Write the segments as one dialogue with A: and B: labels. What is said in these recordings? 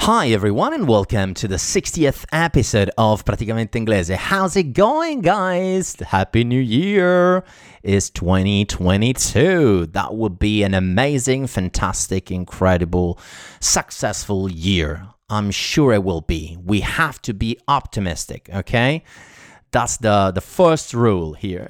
A: Hi everyone and welcome to the 60th episode of Praticamente Inglese. How's it going guys? Happy New Year! It's 2022. That would be an amazing, fantastic, incredible, successful year. I'm sure it will be. We have to be optimistic, okay? That's the, the first rule here.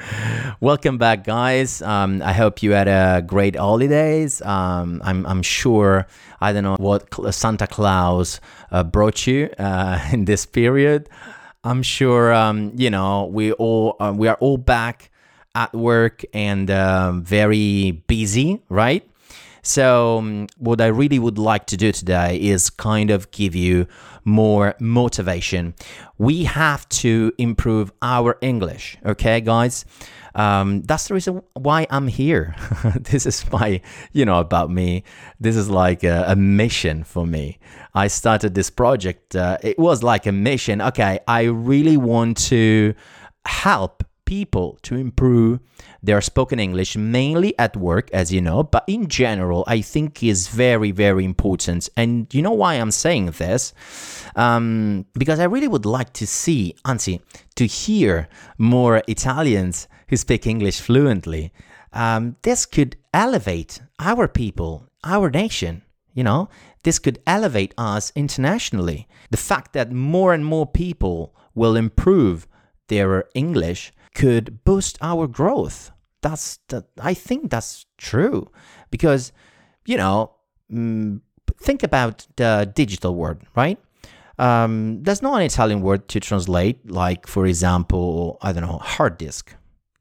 A: Welcome back, guys. Um, I hope you had a great holidays. Um, I'm, I'm sure, I don't know what Santa Claus uh, brought you uh, in this period. I'm sure, um, you know, we all uh, we are all back at work and um, very busy, right? So, um, what I really would like to do today is kind of give you more motivation. We have to improve our English, okay, guys? Um, that's the reason why I'm here. this is my, you know, about me. This is like a, a mission for me. I started this project. Uh, it was like a mission. Okay, I really want to help people to improve their spoken English, mainly at work, as you know, but in general, I think is very, very important. And you know why I'm saying this? Um, because I really would like to see, anzi, to hear more Italians who speak English fluently. Um, this could elevate our people, our nation, you know, this could elevate us internationally. The fact that more and more people will improve their English could boost our growth. That's that. I think that's true because you know mm, think about the digital word, right? Um, there's no an Italian word to translate, like for example, I don't know, hard disk.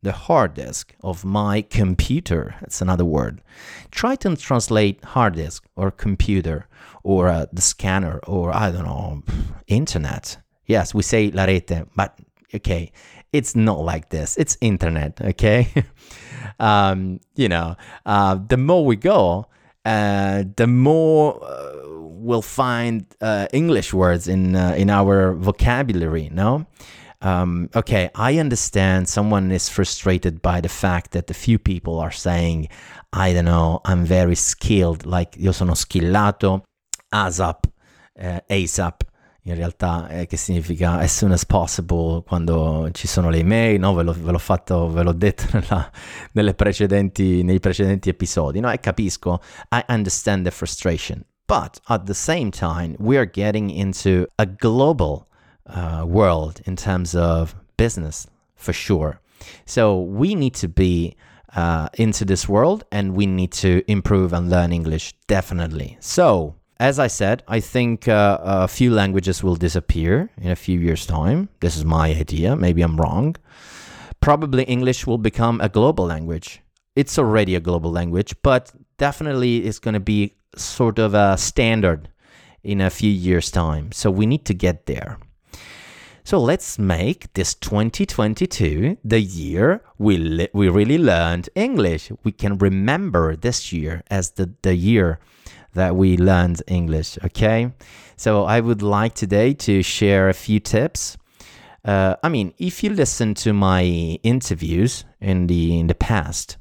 A: The hard disk of my computer. That's another word. Try to translate hard disk or computer or uh, the scanner or I don't know, internet. Yes, we say la rete, but okay, it's not like this. It's internet, okay? um, you know, uh, the more we go, uh, the more uh, we'll find uh, English words in uh, in our vocabulary. No, um, okay, I understand someone is frustrated by the fact that a few people are saying, I don't know, I'm very skilled, like io sono skillato, ASAP, uh, ASAP in realtà eh, che significa as soon as possible quando ci sono le email, no? ve, l'ho, ve l'ho fatto, ve l'ho detto nella, precedenti, nei precedenti episodi, no? e capisco, I understand the frustration, but at the same time we are getting into a global uh, world in terms of business for sure. So we need to be uh, into this world and we need to improve and learn English definitely. So as I said, I think uh, a few languages will disappear in a few years' time. This is my idea. Maybe I'm wrong. Probably English will become a global language. It's already a global language, but definitely it's going to be sort of a standard in a few years' time. So we need to get there. So let's make this 2022 the year we, li- we really learned English. We can remember this year as the, the year that we learned English. Okay, so I would like today to share a few tips. Uh, I mean, if you listen to my interviews in the in the past,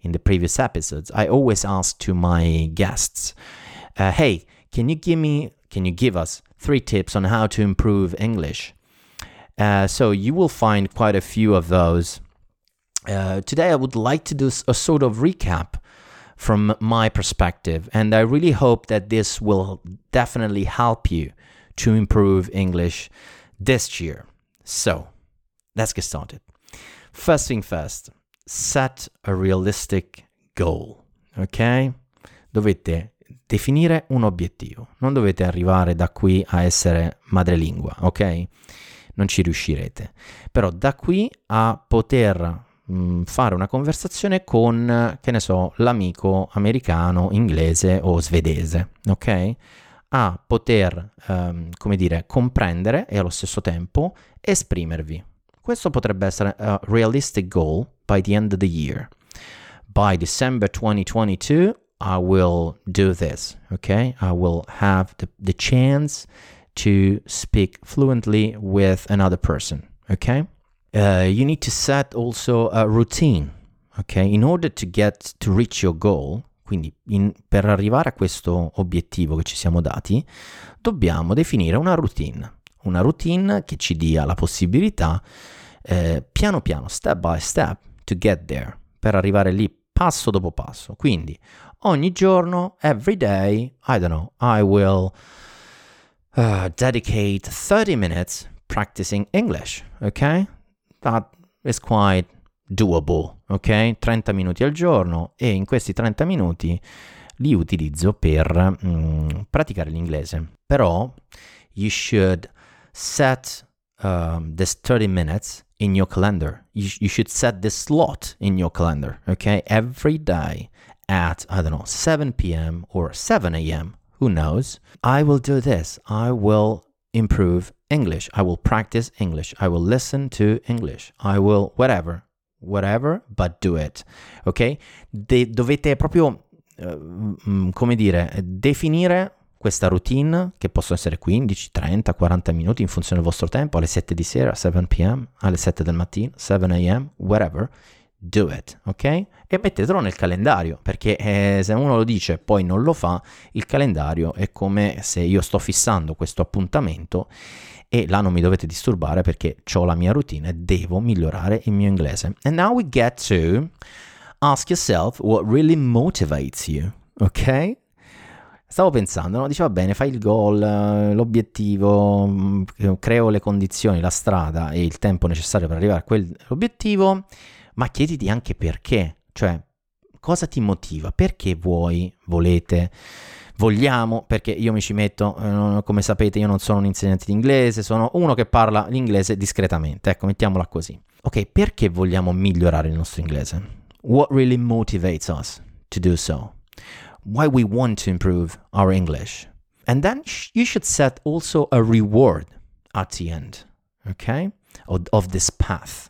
A: in the previous episodes, I always ask to my guests, uh, "Hey, can you give me, can you give us three tips on how to improve English?" Uh, so you will find quite a few of those. Uh, today, I would like to do a sort of recap from my perspective. And I really hope that this will definitely help you to improve English this year. So let's get started. First thing first, set a realistic goal. Ok? Dovete definire un obiettivo, non dovete arrivare da qui a essere madrelingua, ok? Non ci riuscirete. Però da qui a poter mh, mm, fare una conversazione con, che ne so, l'amico americano, inglese o svedese, ok? A poter, um, come dire, comprendere e allo stesso tempo esprimervi. Questo potrebbe essere a realistic goal by the end of the year. By December 2022, I will do this, okay? I will have the, the chance to speak fluently with another person, okay? Uh, you need to set also a routine, okay? In order to get to reach your goal, quindi in, per arrivare a questo obiettivo che ci siamo dati, dobbiamo definire una routine, una routine che ci dia la possibilità eh, piano piano, step by step, to get there, per arrivare lì passo dopo passo. Quindi ogni giorno, every day, I don't know, I will uh, dedicate 30 minutes practicing English, ok? That is quite doable, ok? 30 minuti al giorno e in questi 30 minuti li utilizzo per mm, praticare l'inglese. Però you should set um, this 30 minutes in your calendar. You, you should set this slot in your calendar, okay? Every day at, I don't know, 7 p.m. or 7 a.m., who knows? I will do this. I will improve English. I will practice English. I will listen to English. I will whatever, whatever, but do it. Ok? De- dovete proprio, uh, come dire, definire questa routine che possono essere 15, 30, 40 minuti in funzione del vostro tempo, alle 7 di sera, 7 pm, alle 7 del mattino, 7 am, whatever do it, ok? E mettetelo nel calendario, perché eh, se uno lo dice e poi non lo fa, il calendario è come se io sto fissando questo appuntamento e là non mi dovete disturbare perché ho la mia routine e devo migliorare il mio inglese. And now we get to ask yourself what really motivates you, ok? Stavo pensando, no? Dice va bene, fai il goal, eh, l'obiettivo, mm, creo le condizioni, la strada e il tempo necessario per arrivare a quell'obiettivo ma chiediti anche perché, cioè cosa ti motiva, perché vuoi, volete, vogliamo, perché io mi ci metto, eh, come sapete io non sono un insegnante di inglese, sono uno che parla l'inglese discretamente, ecco, mettiamola così. Ok, perché vogliamo migliorare il nostro inglese? What really motivates us to do so? Why we want to improve our English? And then you should set also a reward at the end, okay, of, of this path.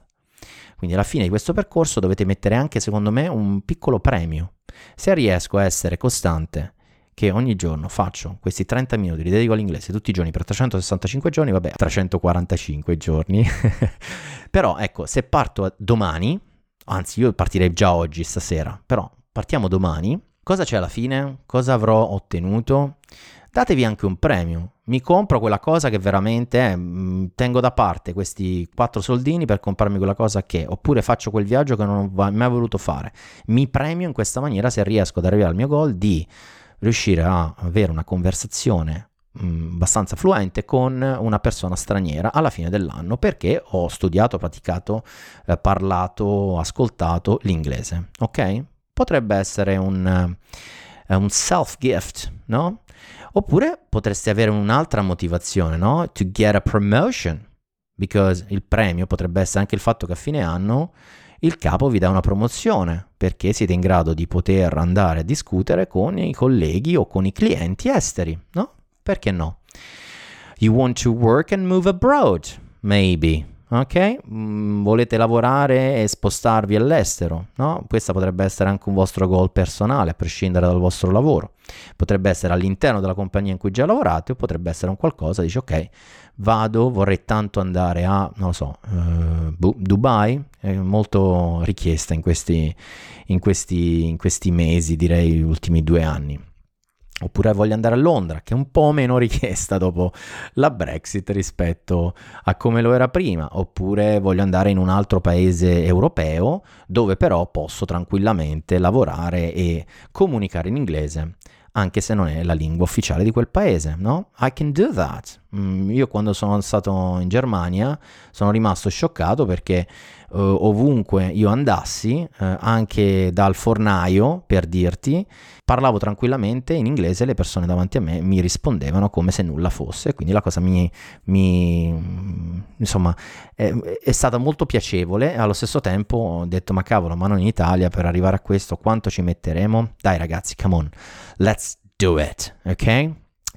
A: Quindi alla fine di questo percorso dovete mettere anche, secondo me, un piccolo premio. Se riesco a essere costante, che ogni giorno faccio questi 30 minuti, li dedico all'inglese tutti i giorni per 365 giorni, vabbè, 345 giorni. però ecco, se parto domani, anzi io partirei già oggi, stasera, però partiamo domani, cosa c'è alla fine? Cosa avrò ottenuto? datevi anche un premio. Mi compro quella cosa che veramente è, mm, tengo da parte questi quattro soldini per comprarmi quella cosa che, oppure faccio quel viaggio che non ho mai voluto fare. Mi premio in questa maniera se riesco ad arrivare al mio goal di riuscire a avere una conversazione mm, abbastanza fluente con una persona straniera alla fine dell'anno perché ho studiato, praticato, eh, parlato, ascoltato l'inglese. Ok? Potrebbe essere un, uh, un self gift, no? Oppure potresti avere un'altra motivazione, no? To get a promotion. Because il premio potrebbe essere anche il fatto che a fine anno il capo vi dà una promozione perché siete in grado di poter andare a discutere con i colleghi o con i clienti esteri, no? Perché no? You want to work and move abroad, maybe ok? Mm, volete lavorare e spostarvi all'estero, no? Questo potrebbe essere anche un vostro goal personale, a prescindere dal vostro lavoro. Potrebbe essere all'interno della compagnia in cui già lavorate o potrebbe essere un qualcosa, dici ok, vado, vorrei tanto andare a, non lo so, uh, Dubai, è molto richiesta in questi, in, questi, in questi mesi, direi, gli ultimi due anni. Oppure voglio andare a Londra, che è un po' meno richiesta dopo la Brexit rispetto a come lo era prima. Oppure voglio andare in un altro paese europeo dove però posso tranquillamente lavorare e comunicare in inglese anche se non è la lingua ufficiale di quel paese, no? I can do that. Mm, io quando sono stato in Germania sono rimasto scioccato perché uh, ovunque io andassi, uh, anche dal fornaio, per dirti, parlavo tranquillamente in inglese e le persone davanti a me mi rispondevano come se nulla fosse, quindi la cosa mi, mi insomma, è, è, stata molto piacevole, allo stesso tempo ho detto ma cavolo, ma non in Italia per arrivare a questo quanto ci metteremo? Dai ragazzi, come on, let's do it, ok?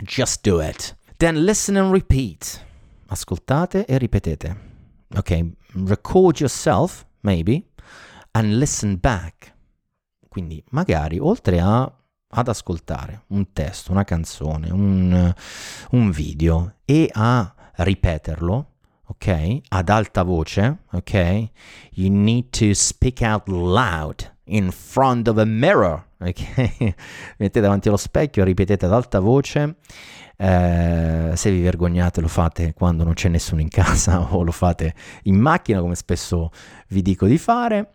A: Just do it. Then listen and repeat. Ascoltate e ripetete. Ok, record yourself, maybe, and listen back. Quindi magari oltre a ad ascoltare un testo, una canzone, un, un video e a ripeterlo, ok? Ad alta voce, ok? You need to speak out loud in front of a mirror, ok? Mettete davanti allo specchio, ripetete ad alta voce. Eh, se vi vergognate lo fate quando non c'è nessuno in casa o lo fate in macchina come spesso vi dico di fare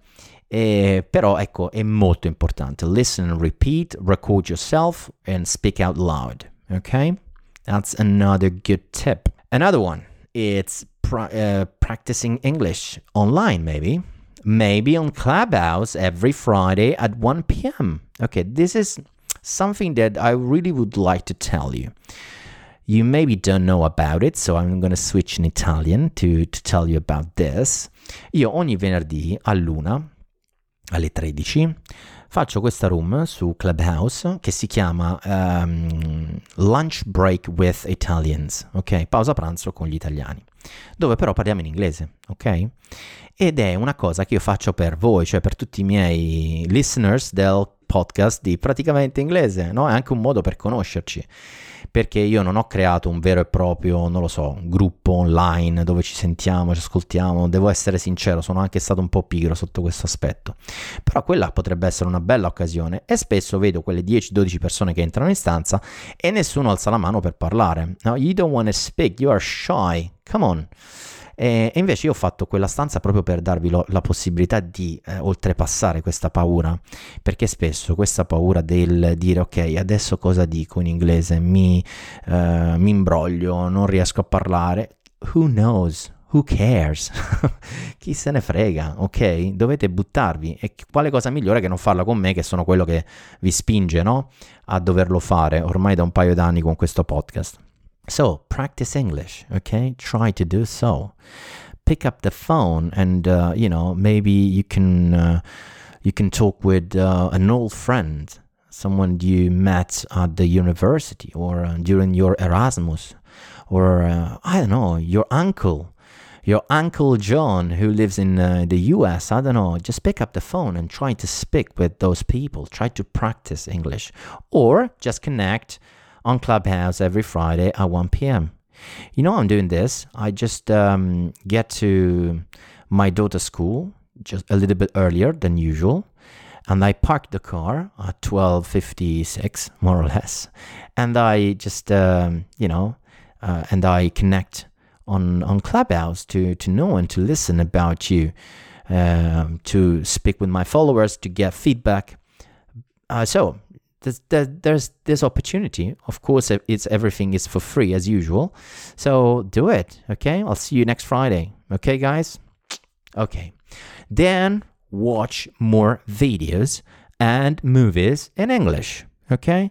A: eh, però ecco, è molto importante. Listen and repeat, record yourself and speak out loud. Okay? That's another good tip. Another one, it's pra- uh, practicing English online, maybe. Maybe on Clubhouse every Friday at 1 p.m. Okay, this is something that I really would like to tell you. You maybe don't know about it, so I'm going to switch in Italian to, to tell you about this. Io ogni venerdì a luna alle 13 faccio questa room su Clubhouse che si chiama um, Lunch Break with Italians, ok? Pausa pranzo con gli italiani, dove però parliamo in inglese, ok? Ed è una cosa che io faccio per voi, cioè per tutti i miei listeners del podcast di praticamente inglese, no? È anche un modo per conoscerci perché io non ho creato un vero e proprio, non lo so, gruppo online dove ci sentiamo, ci ascoltiamo, devo essere sincero, sono anche stato un po' pigro sotto questo aspetto, però quella potrebbe essere una bella occasione e spesso vedo quelle 10-12 persone che entrano in stanza e nessuno alza la mano per parlare. No, you don't want to speak, you are shy, come on. E, e, invece io ho fatto quella stanza proprio per darvi lo, la possibilità di eh, oltrepassare questa paura, perché spesso questa paura del dire ok, adesso cosa dico in inglese, mi, eh, mi imbroglio, non riesco a parlare, who knows? Who cares? Chi se ne frega, ok? Dovete buttarvi. E quale cosa migliore che non farla con me, che sono quello che vi spinge, no? A doverlo fare ormai da un paio d'anni con questo podcast. So practice English, okay? Try to do so. Pick up the phone and uh, you know maybe you can uh, you can talk with uh, an old friend, someone you met at the university or uh, during your Erasmus, or uh, I don't know your uncle. Your uncle John, who lives in uh, the US, I don't know, just pick up the phone and try to speak with those people. Try to practice English. Or just connect on Clubhouse every Friday at 1 p.m. You know, I'm doing this. I just um, get to my daughter's school just a little bit earlier than usual, and I park the car at 12:56, more or less, and I just um, you know, uh, and I connect on on Clubhouse to to know and to listen about you, um, to speak with my followers, to get feedback. Uh, so there's, there's this opportunity. Of course, it's everything is for free as usual. So do it. Okay. I'll see you next Friday. Okay, guys. Okay. Then watch more videos and movies in English. Okay.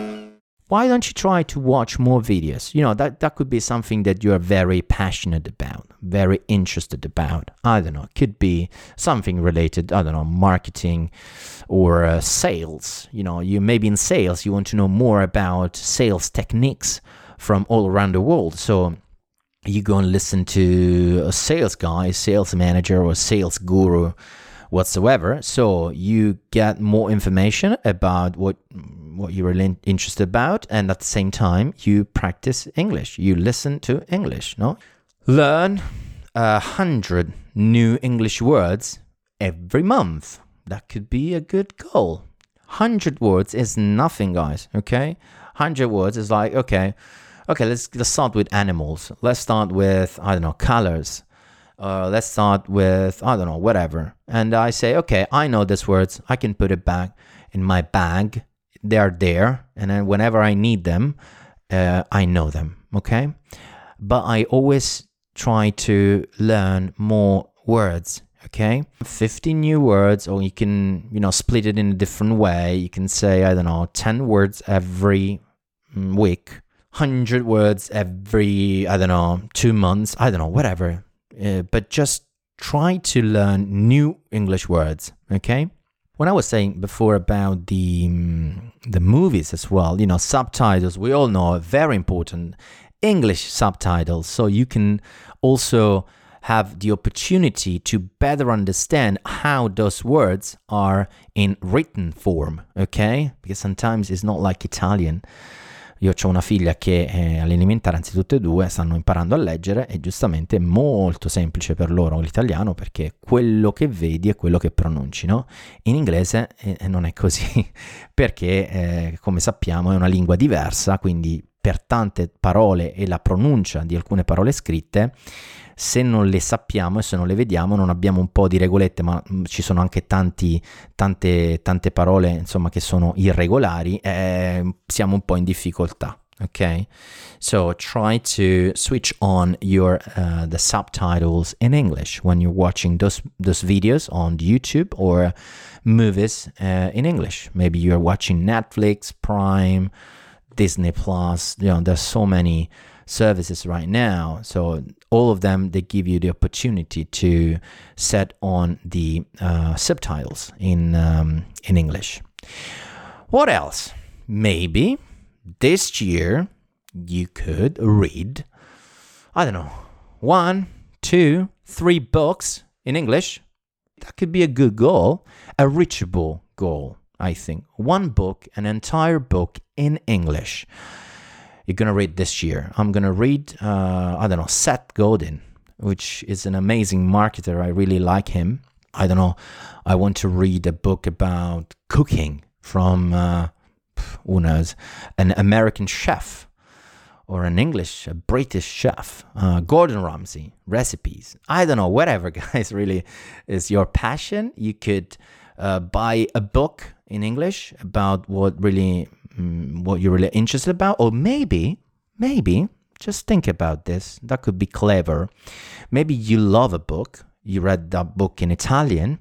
A: why don't you try to watch more videos? You know, that, that could be something that you're very passionate about, very interested about. I don't know, could be something related, I don't know, marketing or uh, sales. You know, you maybe in sales, you want to know more about sales techniques from all around the world. So you go and listen to a sales guy, sales manager, or sales guru whatsoever. So you get more information about what what you're interested about, and at the same time you practice English. You listen to English. No, learn a hundred new English words every month. That could be a good goal. Hundred words is nothing, guys. Okay, hundred words is like okay, okay. Let's let's start with animals. Let's start with I don't know colors uh, let's start with I don't know whatever, and I say okay, I know these words. I can put it back in my bag. They are there, and then whenever I need them, uh, I know them. Okay, but I always try to learn more words. Okay, 50 new words, or you can you know split it in a different way. You can say I don't know 10 words every mm, week. 100 words every, I don't know, two months, I don't know, whatever uh, but just try to learn new English words, okay? When I was saying before about the um, the movies as well, you know, subtitles, we all know are very important. English subtitles, so you can also have the opportunity to better understand how those words are in written form, okay? Because sometimes it's not like Italian. Io ho una figlia che eh, all'elementare, anzi tutte e due, stanno imparando a leggere e giustamente è molto semplice per loro l'italiano perché quello che vedi è quello che pronunci, no? In inglese eh, non è così perché, eh, come sappiamo, è una lingua diversa, quindi per tante parole e la pronuncia di alcune parole scritte se non le sappiamo e se non le vediamo non abbiamo un po' di regolette, ma mm, ci sono anche tanti, tante, tante parole insomma che sono irregolari, eh, siamo un po' in difficoltà. Okay, so try to switch on your uh, the subtitles in English when you're watching those those videos on YouTube or movies uh, in English. Maybe you're watching Netflix, Prime, Disney Plus. You know, there's so many services right now. So all of them they give you the opportunity to set on the uh, subtitles in um, in English. What else? Maybe this year you could read I don't know one, two, three books in English. That could be a good goal, a reachable goal. I think one book, an entire book in English you're to read this year. I'm to read, uh, I don't know, Seth Godin, which is an amazing marketer. I really like him. I don't know. I want to read a book about cooking from, uh, who knows, an American chef or an English, a British chef, uh, Gordon Ramsay, recipes. I don't know, whatever, guys, really is your passion. You could uh, buy a book in English about what really mm, what you're really interested about, or maybe, maybe just think about this. That could be clever. Maybe you love a book, you read that book in Italian.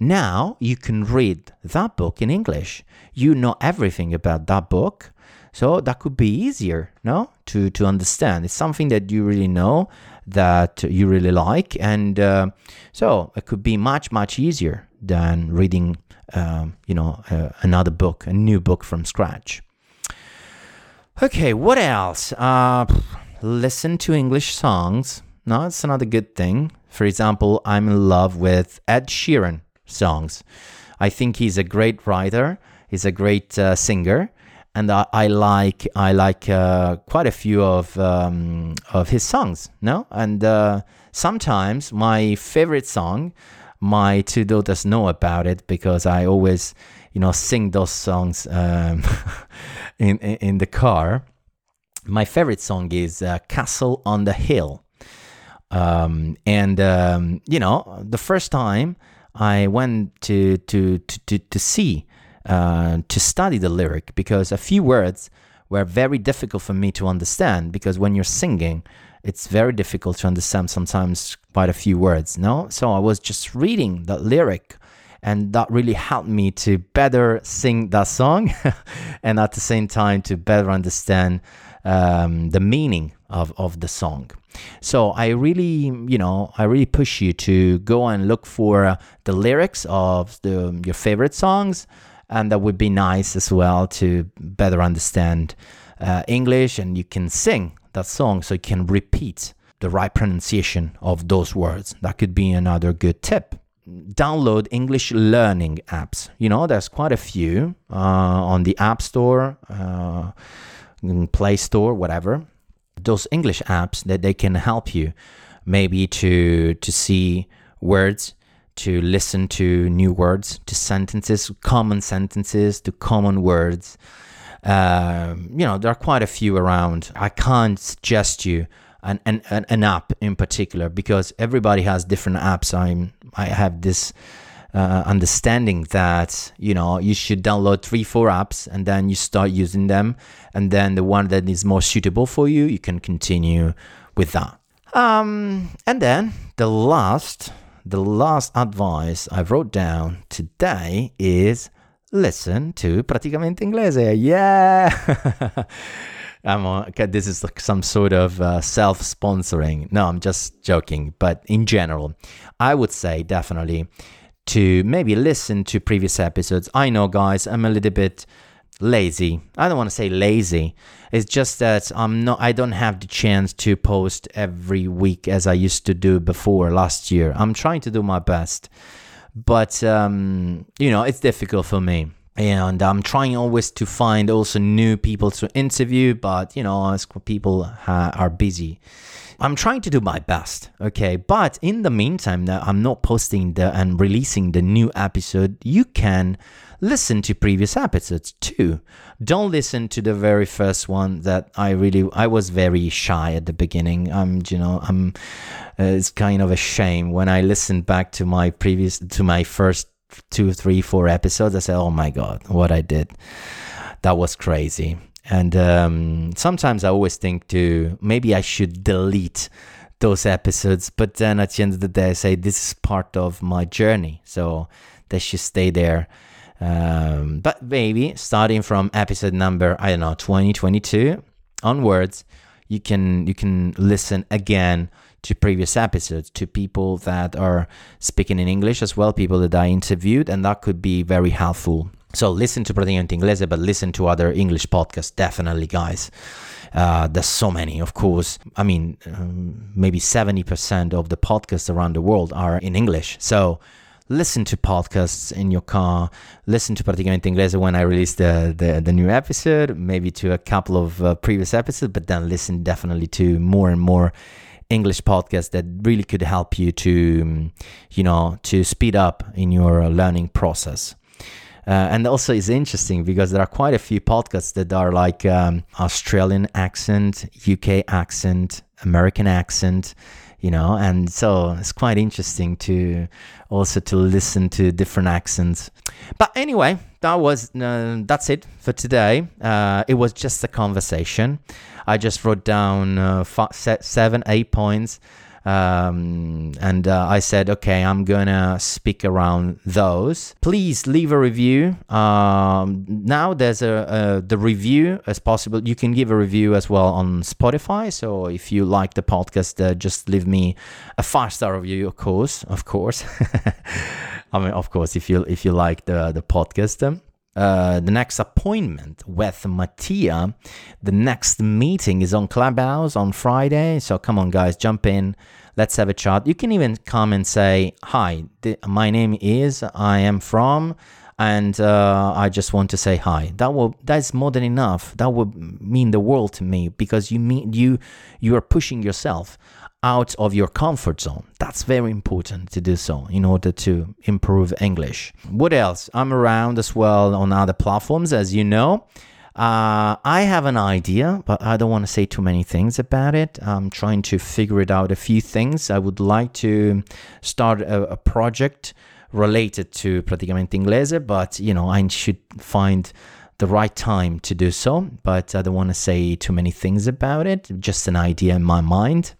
A: Now you can read that book in English. You know everything about that book. So that could be easier, no? To to understand. It's something that you really know, that you really like, and uh, so it could be much much easier than reading um, you know, uh, another book, a new book from scratch. Okay, what else? Uh, listen to English songs. No, it's another good thing. For example, I'm in love with Ed Sheeran songs. I think he's a great writer. He's a great uh, singer, and I, I, like I like uh, quite a few of um, of his songs. No, and uh, sometimes my favorite song my two daughters know about it because I always, you know, sing those songs um, in, in, in the car. My favorite song is uh, "Castle on the Hill," um, and um, you know, the first time I went to to to to, to see uh, to study the lyric because a few words were very difficult for me to understand because when you're singing it's very difficult to understand sometimes quite a few words, no? So I was just reading the lyric and that really helped me to better sing that song and at the same time to better understand um, the meaning of, of the song. So I really, you know, I really push you to go and look for the lyrics of the, your favorite songs, and that would be nice as well to better understand uh, English, and you can sing that song so you can repeat the right pronunciation of those words. That could be another good tip. download English learning apps. You know, there's quite a few uh, on the App Store, uh, Play Store, whatever. Those English apps that they can help you maybe to to see words to listen to new words to sentences common sentences to common words um, you know there are quite a few around. I can't suggest you an, an, an app in particular because everybody has different apps. I'm i have this uh, understanding that you know you should download three four apps and then you start using them. And then the one that is more suitable for you you can continue with that. Um, and then the last, the last advice I wrote down today is listen to Praticamente Inglese. Yeah. I'm okay, this is like some sort of uh, self sponsoring. No, I'm just joking. But in general, I would say definitely to maybe listen to previous episodes. I know, guys, I'm a little bit lazy. I don't want to say lazy. It's just that I'm not I don't have the chance to post every week as I used to do before last year. I'm trying to do my best. But um, you know, it's difficult for me. And I'm trying always to find also new people to interview, but you know, people ha- are busy. I'm trying to do my best, okay? But in the meantime, that I'm not posting the and releasing the new episode, you can listen to previous episodes too. Don't listen to the very first one that I really I was very shy at the beginning. I'm you know I'm uh, it's kind of a shame when I listened back to my previous to my first two three four episodes. I said, oh my god, what I did, that was crazy. And um, sometimes I always think to maybe I should delete those episodes, but then at the end of the day, I say this is part of my journey, so they should stay there um, but maybe starting from episode number I don't know 2022 onwards, you can you can listen again to previous episodes to people that are speaking in English as well, people that I interviewed, and that could be very helpful. So listen to Praticamente Inglese, but listen to other English podcasts, definitely, guys. Uh, there's so many, of course. I mean, um, maybe 70% of the podcasts around the world are in English. So listen to podcasts in your car, listen to Praticamente Inglese when I release the, the, the new episode, maybe to a couple of uh, previous episodes, but then listen definitely to more and more English podcasts that really could help you to, um, you know, to speed up in your learning process. Uh, and also it's interesting because there are quite a few podcasts that are like um, Australian accent, UK accent, American accent, you know? And so it's quite interesting to also to listen to different accents. But anyway that was uh, that's it for today. Uh, it was just a conversation. I just wrote down uh, five, seven eight points um, and uh, I said, okay, I'm gonna speak around those. Please leave a review. Um, now there's a, a, the review as possible. You can give a review as well on Spotify. So if you like the podcast, uh, just leave me a five star review, of course, of course. I mean, of course, if you if you like the the podcast. Um, uh, the next appointment with Mattia. The next meeting is on Clubhouse on Friday. So come on, guys, jump in. Let's have a chat. You can even come and say, Hi, th- my name is, I am from, and uh, I just want to say hi. That will that's more than enough. That would mean the world to me because you mean you you are pushing yourself out of your comfort zone. That's very important to do so in order to improve English. What else? I'm around as well on other platforms, as you know. Uh, I have an idea, but I don't want to say too many things about it. I'm trying to figure it out a few things. I would like to start a, a project related to Praticamente Inglese, but you know, I should find the right time to do so. But I don't want to say too many things about it. Just an idea in my mind.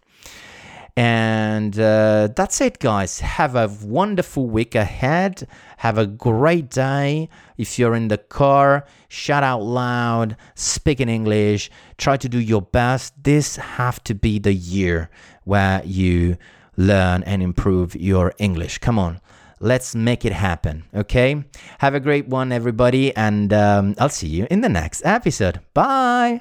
A: And uh, that's it, guys. Have a wonderful week ahead. Have a great day. If you're in the car, shout out loud, speak in English, try to do your best. This have to be the year where you learn and improve your English. Come on. Let's make it happen, okay? Have a great one, everybody, and um, I'll see you in the next episode. Bye.